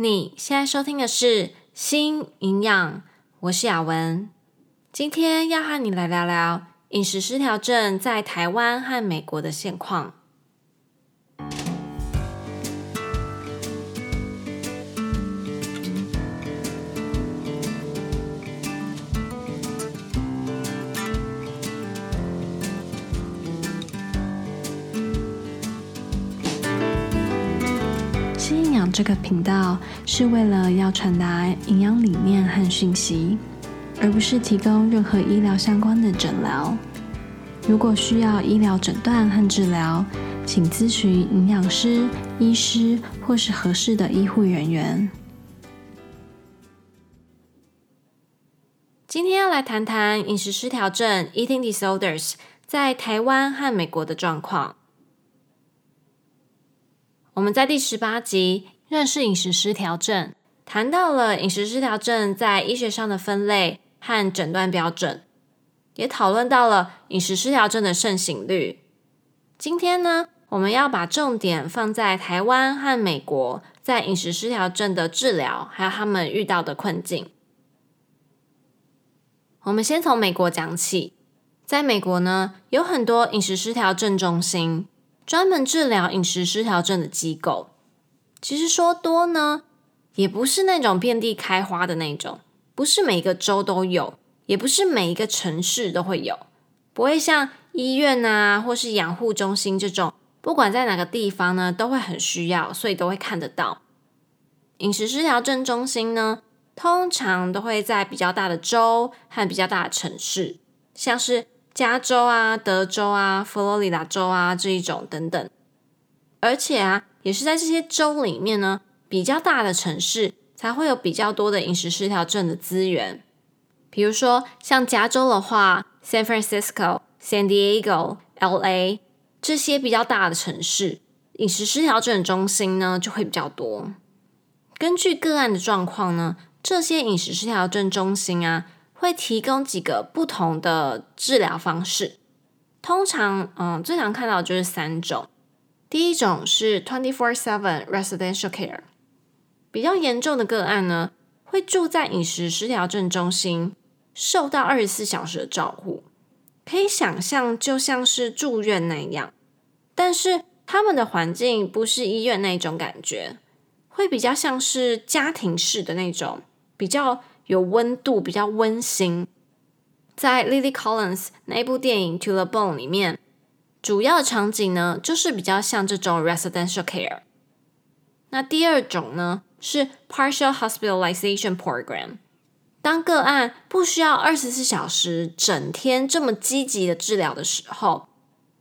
你现在收听的是《新营养》，我是雅文。今天要和你来聊聊饮食失调症在台湾和美国的现况。这个频道是为了要传达营养理念和讯息，而不是提供任何医疗相关的诊疗。如果需要医疗诊断和治疗，请咨询营养师、医师或是合适的医护人员。今天要来谈谈饮食失调症 （Eating Disorders） 在台湾和美国的状况。我们在第十八集。认识饮食失调症，谈到了饮食失调症在医学上的分类和诊断标准，也讨论到了饮食失调症的盛行率。今天呢，我们要把重点放在台湾和美国在饮食失调症的治疗，还有他们遇到的困境。我们先从美国讲起，在美国呢，有很多饮食失调症中心，专门治疗饮食失调症的机构。其实说多呢，也不是那种遍地开花的那种，不是每个州都有，也不是每一个城市都会有，不会像医院啊，或是养护中心这种，不管在哪个地方呢，都会很需要，所以都会看得到。饮食失调症中心呢，通常都会在比较大的州和比较大的城市，像是加州啊、德州啊、佛罗里达州啊这一种等等，而且啊。也是在这些州里面呢，比较大的城市才会有比较多的饮食失调症的资源。比如说，像加州的话，San Francisco、San Diego、LA 这些比较大的城市，饮食失调症中心呢就会比较多。根据个案的状况呢，这些饮食失调症中心啊，会提供几个不同的治疗方式。通常，嗯，最常看到的就是三种。第一种是 twenty-four-seven residential care，比较严重的个案呢，会住在饮食失调症中心，受到二十四小时的照护，可以想象就像是住院那样，但是他们的环境不是医院那种感觉，会比较像是家庭式的那种，比较有温度，比较温馨。在 Lily Collins 那部电影《To the Bone》里面。主要场景呢，就是比较像这种 residential care。那第二种呢，是 partial hospitalization program。当个案不需要二十四小时整天这么积极的治疗的时候，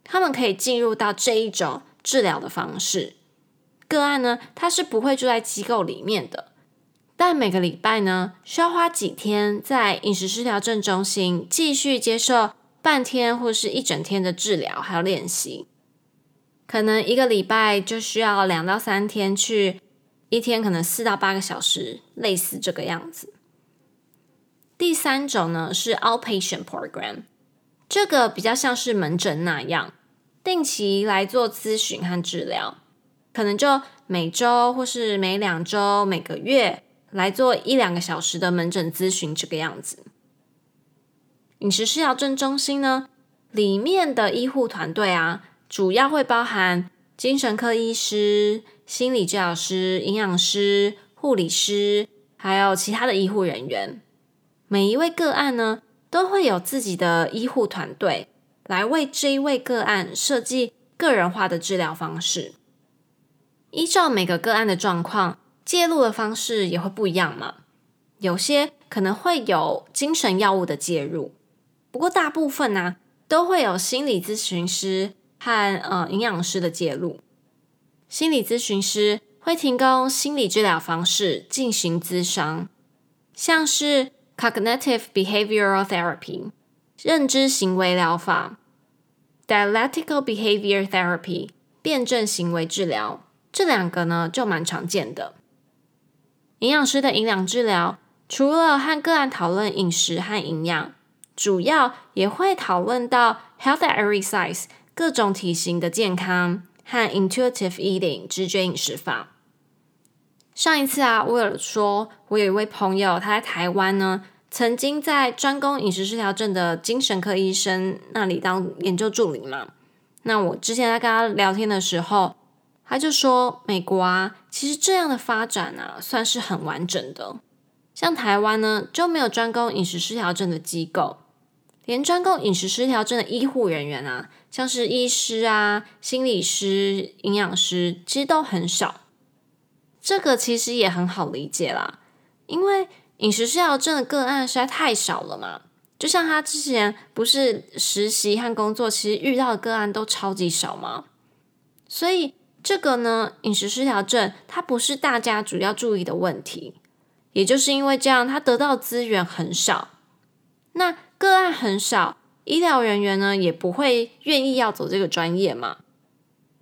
他们可以进入到这一种治疗的方式。个案呢，他是不会住在机构里面的，但每个礼拜呢，需要花几天在饮食失调症中心继续接受。半天或是一整天的治疗还有练习，可能一个礼拜就需要两到三天去，一天可能四到八个小时，类似这个样子。第三种呢是 outpatient program，这个比较像是门诊那样，定期来做咨询和治疗，可能就每周或是每两周、每个月来做一两个小时的门诊咨询这个样子。饮食失调症中心呢，里面的医护团队啊，主要会包含精神科医师、心理治疗师、营养师、护理师，还有其他的医护人员。每一位个案呢，都会有自己的医护团队来为这一位个案设计个人化的治疗方式。依照每个个案的状况，介入的方式也会不一样嘛。有些可能会有精神药物的介入。不过，大部分呢、啊、都会有心理咨询师和呃营养师的介入。心理咨询师会提供心理治疗方式进行咨商，像是 cognitive behavioral therapy 认知行为疗法、dialectical behavior therapy 辩证行为治疗，这两个呢就蛮常见的。营养师的营养治疗，除了和个案讨论饮食和营养。主要也会讨论到 health at every size 各种体型的健康和 intuitive eating 直觉饮食法。上一次啊，我有说，我有一位朋友，他在台湾呢，曾经在专攻饮食失调症的精神科医生那里当研究助理嘛。那我之前在跟他聊天的时候，他就说，美国啊，其实这样的发展啊，算是很完整的。像台湾呢，就没有专攻饮食失调症的机构，连专攻饮食失调症的医护人员啊，像是医师啊、心理师、营养师，其实都很少。这个其实也很好理解啦，因为饮食失调症的个案实在太少了嘛。就像他之前不是实习和工作，其实遇到的个案都超级少嘛。所以这个呢，饮食失调症它不是大家主要注意的问题，也就是因为这样，他得到资源很少，那个案很少，医疗人员呢也不会愿意要走这个专业嘛。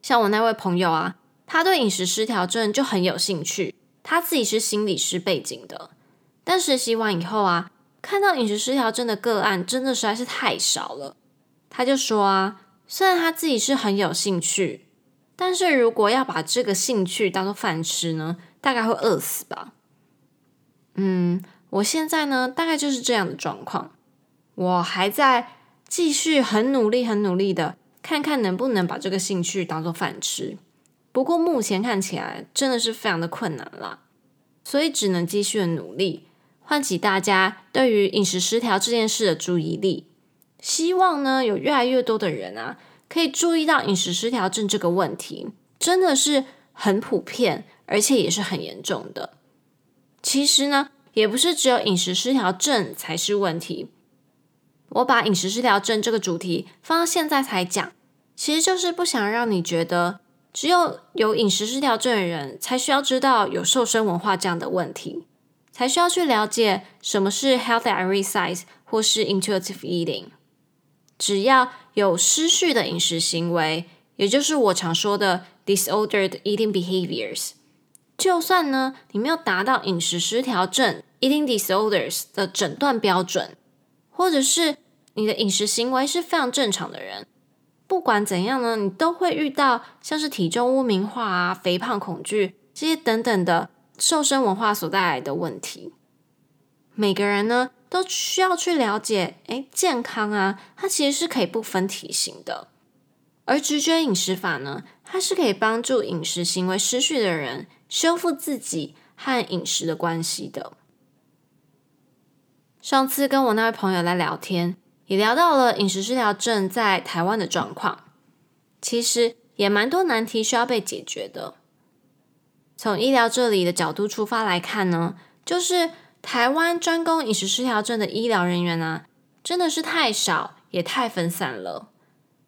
像我那位朋友啊。他对饮食失调症就很有兴趣，他自己是心理师背景的，但实习完以后啊，看到饮食失调症的个案真的实在是太少了。他就说啊，虽然他自己是很有兴趣，但是如果要把这个兴趣当做饭吃呢，大概会饿死吧。嗯，我现在呢，大概就是这样的状况，我还在继续很努力、很努力的，看看能不能把这个兴趣当做饭吃。不过目前看起来真的是非常的困难了，所以只能继续的努力，唤起大家对于饮食失调这件事的注意力。希望呢，有越来越多的人啊，可以注意到饮食失调症这个问题，真的是很普遍，而且也是很严重的。其实呢，也不是只有饮食失调症才是问题。我把饮食失调症这个主题放到现在才讲，其实就是不想让你觉得。只有有饮食失调症的人才需要知道有瘦身文化这样的问题，才需要去了解什么是 health at every size 或是 intuitive eating。只要有失序的饮食行为，也就是我常说的 disordered eating behaviors，就算呢你没有达到饮食失调症 eating disorders 的诊断标准，或者是你的饮食行为是非常正常的人。不管怎样呢，你都会遇到像是体重污名化啊、肥胖恐惧这些等等的瘦身文化所带来的问题。每个人呢都需要去了解，诶，健康啊，它其实是可以不分体型的。而直觉饮食法呢，它是可以帮助饮食行为失序的人修复自己和饮食的关系的。上次跟我那位朋友来聊天。也聊到了饮食失调症在台湾的状况，其实也蛮多难题需要被解决的。从医疗这里的角度出发来看呢，就是台湾专攻饮食失调症的医疗人员啊，真的是太少，也太分散了。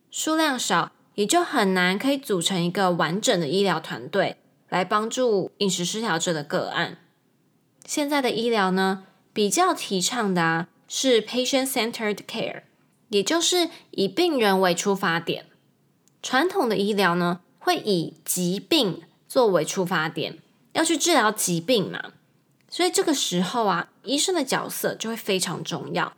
数量少，也就很难可以组成一个完整的医疗团队来帮助饮食失调症的个案。现在的医疗呢，比较提倡的啊。是 patient-centered care，也就是以病人为出发点。传统的医疗呢，会以疾病作为出发点，要去治疗疾病嘛。所以这个时候啊，医生的角色就会非常重要。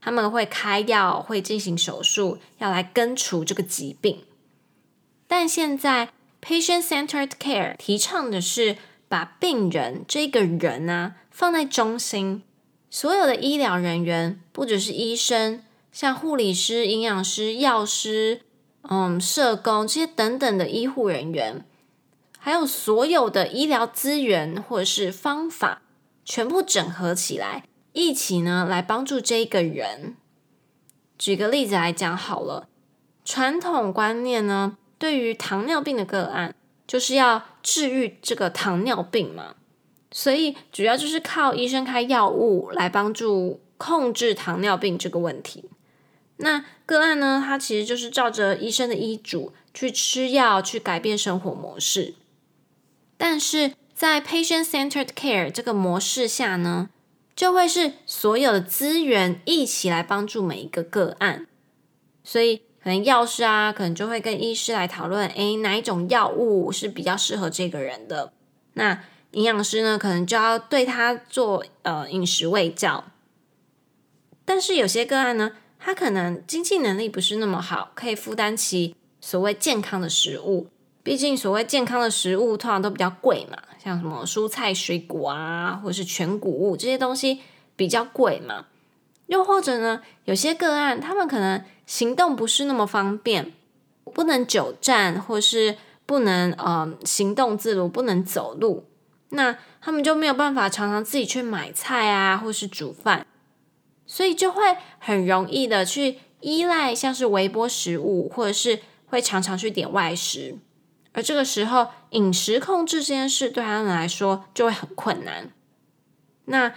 他们会开药，会进行手术，要来根除这个疾病。但现在 patient-centered care 提倡的是把病人这个人啊放在中心。所有的医疗人员，不只是医生，像护理师、营养师、药师，嗯，社工这些等等的医护人员，还有所有的医疗资源或者是方法，全部整合起来，一起呢来帮助这个人。举个例子来讲好了，传统观念呢，对于糖尿病的个案，就是要治愈这个糖尿病嘛。所以主要就是靠医生开药物来帮助控制糖尿病这个问题。那个案呢，它其实就是照着医生的医嘱去吃药，去改变生活模式。但是在 patient-centered care 这个模式下呢，就会是所有的资源一起来帮助每一个个案。所以可能药师啊，可能就会跟医师来讨论，诶，哪一种药物是比较适合这个人的？那营养师呢，可能就要对他做呃饮食喂教，但是有些个案呢，他可能经济能力不是那么好，可以负担起所谓健康的食物，毕竟所谓健康的食物通常都比较贵嘛，像什么蔬菜、水果啊，或是全谷物这些东西比较贵嘛。又或者呢，有些个案他们可能行动不是那么方便，不能久站，或是不能呃行动自如，不能走路，那他们就没有办法常常自己去买菜啊，或是煮饭，所以就会很容易的去依赖像是微波食物，或者是会常常去点外食。而这个时候，饮食控制这件事对他们来说就会很困难。那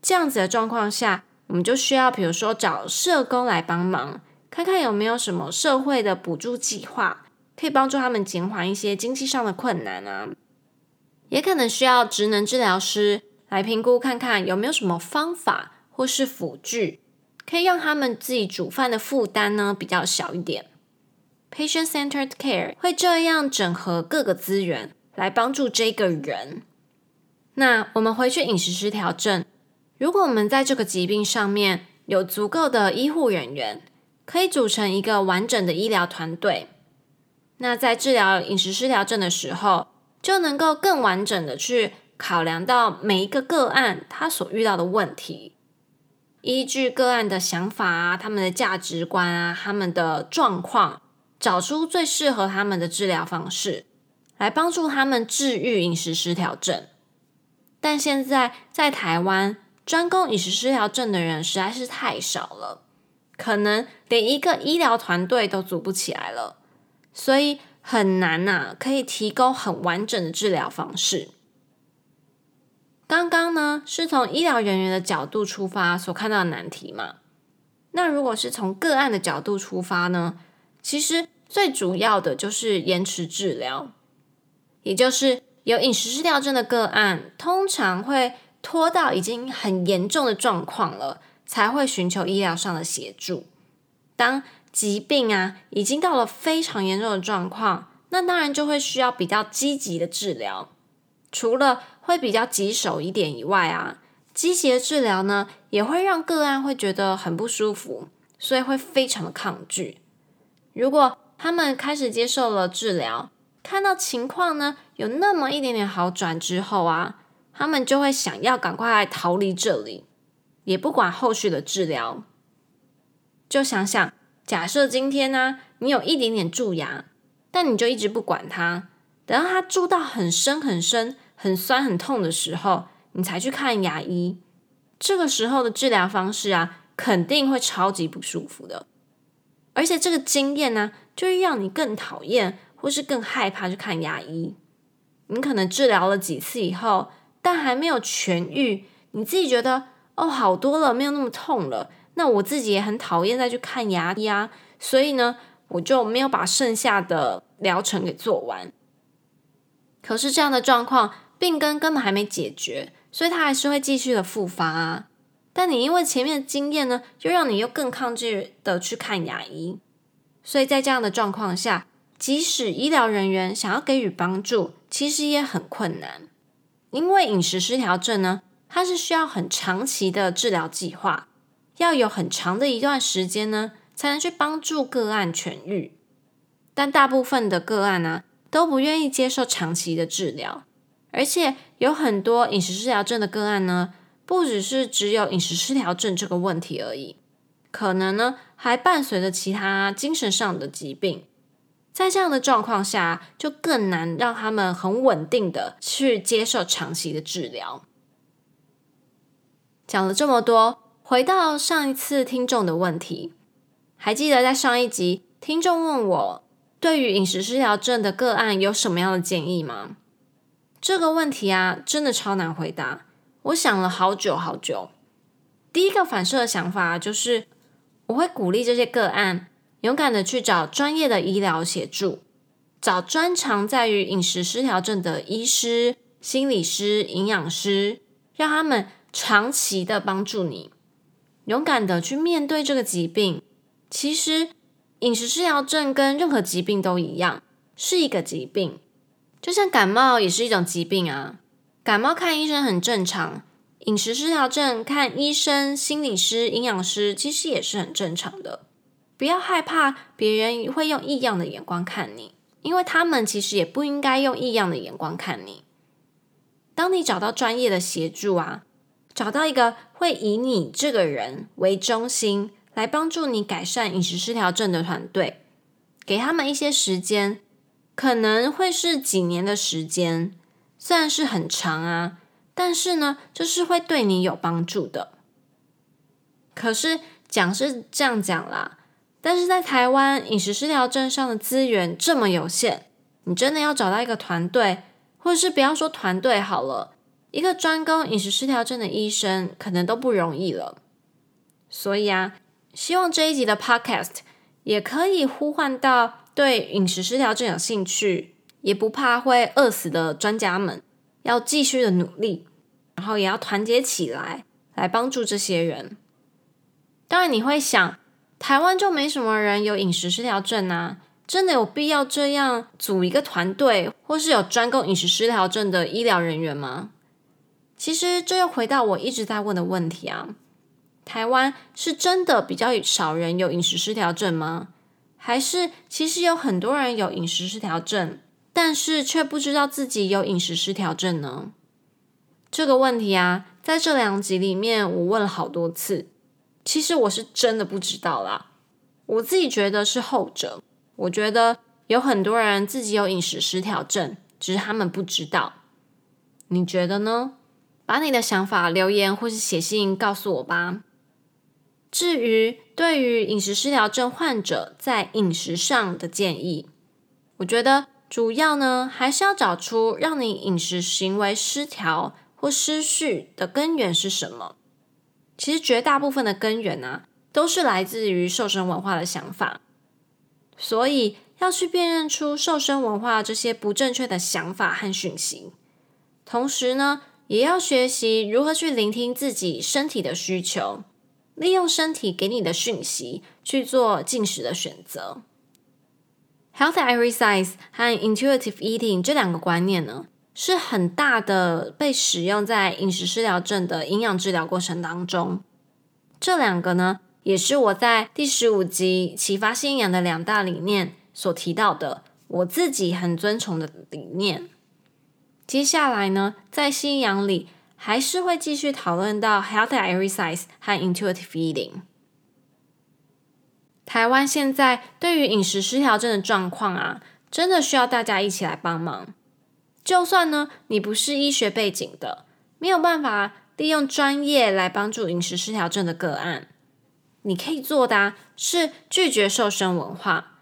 这样子的状况下，我们就需要，比如说找社工来帮忙，看看有没有什么社会的补助计划，可以帮助他们减缓一些经济上的困难啊。也可能需要职能治疗师来评估，看看有没有什么方法或是辅具，可以让他们自己煮饭的负担呢比较小一点。Patient-centered care 会这样整合各个资源来帮助这个人。那我们回去饮食失调症，如果我们在这个疾病上面有足够的医护人员，可以组成一个完整的医疗团队，那在治疗饮食失调症的时候，就能够更完整的去考量到每一个个案他所遇到的问题，依据个案的想法啊、他们的价值观啊、他们的状况。找出最适合他们的治疗方式，来帮助他们治愈饮食失调症。但现在在台湾，专攻饮食失调症的人实在是太少了，可能连一个医疗团队都组不起来了，所以很难呐、啊，可以提供很完整的治疗方式。刚刚呢，是从医疗人员的角度出发所看到的难题嘛？那如果是从个案的角度出发呢？其实最主要的就是延迟治疗，也就是有饮食失调症的个案，通常会拖到已经很严重的状况了，才会寻求医疗上的协助。当疾病啊已经到了非常严重的状况，那当然就会需要比较积极的治疗。除了会比较棘手一点以外啊，积极的治疗呢也会让个案会觉得很不舒服，所以会非常的抗拒。如果他们开始接受了治疗，看到情况呢有那么一点点好转之后啊，他们就会想要赶快逃离这里，也不管后续的治疗。就想想，假设今天呢，你有一点点蛀牙，但你就一直不管它，等到它蛀到很深很深、很酸很痛的时候，你才去看牙医。这个时候的治疗方式啊，肯定会超级不舒服的。而且这个经验呢，就会让你更讨厌或是更害怕去看牙医。你可能治疗了几次以后，但还没有痊愈，你自己觉得哦，好多了，没有那么痛了。那我自己也很讨厌再去看牙医啊，所以呢，我就没有把剩下的疗程给做完。可是这样的状况，病根根本还没解决，所以它还是会继续的复发啊。但你因为前面的经验呢，就让你又更抗拒的去看牙医，所以在这样的状况下，即使医疗人员想要给予帮助，其实也很困难。因为饮食失调症呢，它是需要很长期的治疗计划，要有很长的一段时间呢，才能去帮助个案痊愈。但大部分的个案呢，啊，都不愿意接受长期的治疗，而且有很多饮食失调症的个案呢。不只是只有饮食失调症这个问题而已，可能呢还伴随着其他精神上的疾病，在这样的状况下，就更难让他们很稳定的去接受长期的治疗。讲了这么多，回到上一次听众的问题，还记得在上一集听众问我，对于饮食失调症的个案有什么样的建议吗？这个问题啊，真的超难回答。我想了好久好久，第一个反射的想法就是，我会鼓励这些个案勇敢的去找专业的医疗协助，找专长在于饮食失调症的医师、心理师、营养师，让他们长期的帮助你，勇敢的去面对这个疾病。其实，饮食失调症跟任何疾病都一样，是一个疾病，就像感冒也是一种疾病啊。感冒看医生很正常，饮食失调症看医生、心理师、营养师其实也是很正常的。不要害怕别人会用异样的眼光看你，因为他们其实也不应该用异样的眼光看你。当你找到专业的协助啊，找到一个会以你这个人为中心来帮助你改善饮食失调症的团队，给他们一些时间，可能会是几年的时间，虽然是很长啊，但是呢，这是会对你有帮助的。可是讲是这样讲啦。但是在台湾饮食失调症上的资源这么有限，你真的要找到一个团队，或者是不要说团队好了，一个专攻饮食失调症的医生可能都不容易了。所以啊，希望这一集的 Podcast 也可以呼唤到对饮食失调症有兴趣，也不怕会饿死的专家们，要继续的努力，然后也要团结起来，来帮助这些人。当然你会想，台湾就没什么人有饮食失调症啊？真的有必要这样组一个团队，或是有专攻饮食失调症的医疗人员吗？其实这又回到我一直在问的问题啊：台湾是真的比较少人有饮食失调症吗？还是其实有很多人有饮食失调症，但是却不知道自己有饮食失调症呢？这个问题啊，在这两集里面我问了好多次。其实我是真的不知道啦，我自己觉得是后者。我觉得有很多人自己有饮食失调症，只是他们不知道。你觉得呢？把你的想法留言或是写信告诉我吧。至于对于饮食失调症患者在饮食上的建议，我觉得主要呢还是要找出让你饮食行为失调或失序的根源是什么。其实绝大部分的根源啊，都是来自于瘦身文化的想法，所以要去辨认出瘦身文化这些不正确的想法和讯息，同时呢，也要学习如何去聆听自己身体的需求，利用身体给你的讯息去做进食的选择。Healthy exercise 和 intuitive eating 这两个观念呢，是很大的被使用在饮食失调症的营养治疗过程当中。这两个呢，也是我在第十五集启发新营养的两大理念所提到的，我自己很尊崇的理念。接下来呢，在新营养里还是会继续讨论到 Healthy Exercise 和 Intuitive Eating。台湾现在对于饮食失调症的状况啊，真的需要大家一起来帮忙。就算呢，你不是医学背景的，没有办法利用专业来帮助饮食失调症的个案，你可以做的啊，是拒绝瘦身文化，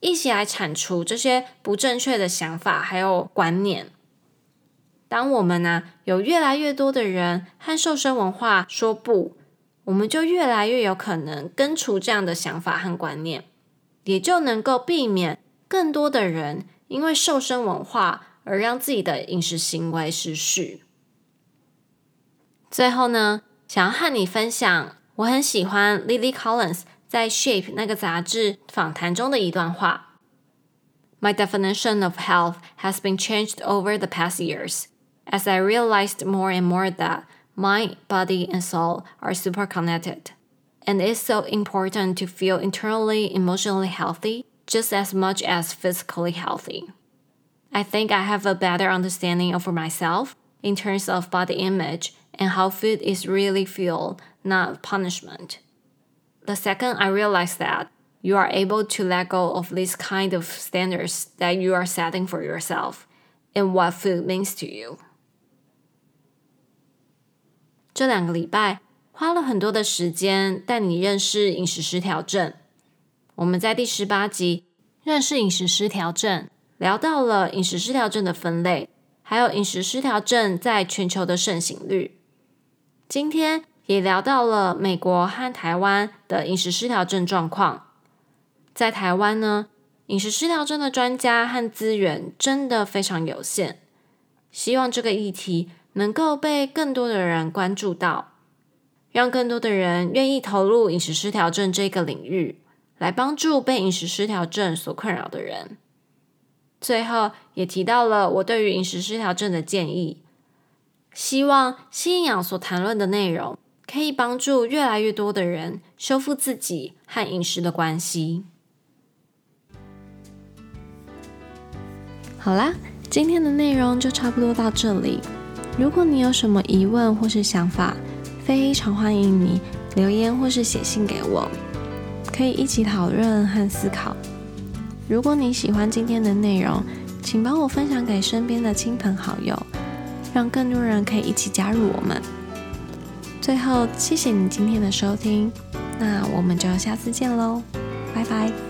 一起来铲除这些不正确的想法还有观念。当我们呢，有越来越多的人和瘦身文化说不，我们就越来越有可能根除这样的想法和观念，也就能够避免更多的人因为瘦身文化。而让自己的饮食行为失序。最后呢，想要和你分享，我很喜欢 Lily Collins 在《Shape》那个杂志访谈中的一段话：“My definition of health has been changed over the past years, as I realized more and more that mind, body, and soul are super connected, and it's so important to feel internally, emotionally healthy, just as much as physically healthy.” I think I have a better understanding of myself in terms of body image and how food is really fuel, not punishment. The second I realized that you are able to let go of these kind of standards that you are setting for yourself and what food means to you. 这两个礼拜花了很多的时间带你认识饮食失调症。我们在第十八集认识饮食失调症。聊到了饮食失调症的分类，还有饮食失调症在全球的盛行率。今天也聊到了美国和台湾的饮食失调症状况。在台湾呢，饮食失调症的专家和资源真的非常有限。希望这个议题能够被更多的人关注到，让更多的人愿意投入饮食失调症这个领域，来帮助被饮食失调症所困扰的人。最后也提到了我对于饮食失调症的建议，希望新营养所谈论的内容可以帮助越来越多的人修复自己和饮食的关系。好啦，今天的内容就差不多到这里。如果你有什么疑问或是想法，非常欢迎你留言或是写信给我，可以一起讨论和思考。如果你喜欢今天的内容，请帮我分享给身边的亲朋好友，让更多人可以一起加入我们。最后，谢谢你今天的收听，那我们就下次见喽，拜拜。